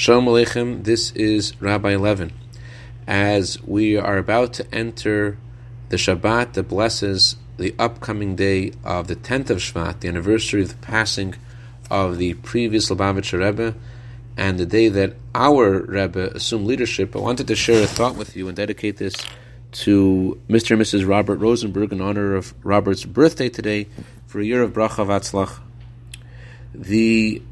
Shalom Aleichem, this is Rabbi Levin. As we are about to enter the Shabbat that blesses the upcoming day of the 10th of Shvat, the anniversary of the passing of the previous Lubavitcher Rebbe, and the day that our Rebbe assumed leadership, I wanted to share a thought with you and dedicate this to Mr. and Mrs. Robert Rosenberg in honor of Robert's birthday today for a year of Bracha Vatzlach. The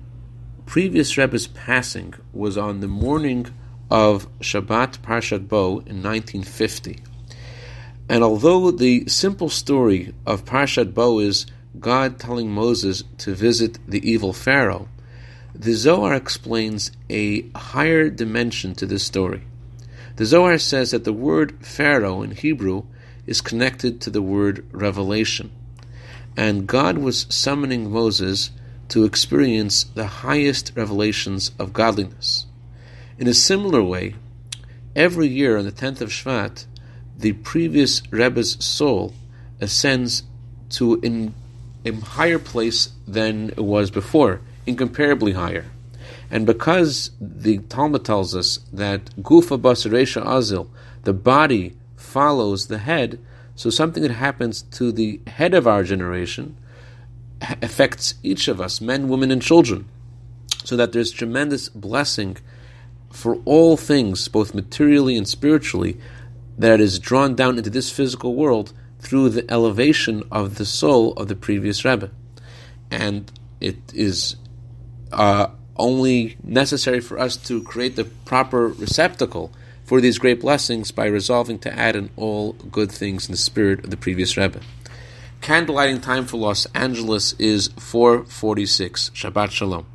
previous Rebbe's passing was on the morning of Shabbat Parshat Bo in 1950. And although the simple story of Parshat Bo is God telling Moses to visit the evil Pharaoh, the Zohar explains a higher dimension to this story. The Zohar says that the word Pharaoh in Hebrew is connected to the word revelation. And God was summoning Moses to experience the highest revelations of godliness. In a similar way, every year on the 10th of Shvat, the previous Rebbe's soul ascends to in a higher place than it was before, incomparably higher. And because the Talmud tells us that Gufa Basaresha Azil, the body follows the head, so something that happens to the head of our generation affects each of us, men, women, and children, so that there's tremendous blessing for all things, both materially and spiritually, that is drawn down into this physical world through the elevation of the soul of the previous Rebbe. And it is uh, only necessary for us to create the proper receptacle for these great blessings by resolving to add in all good things in the spirit of the previous Rebbe. Candlelighting time for Los Angeles is 446. Shabbat Shalom.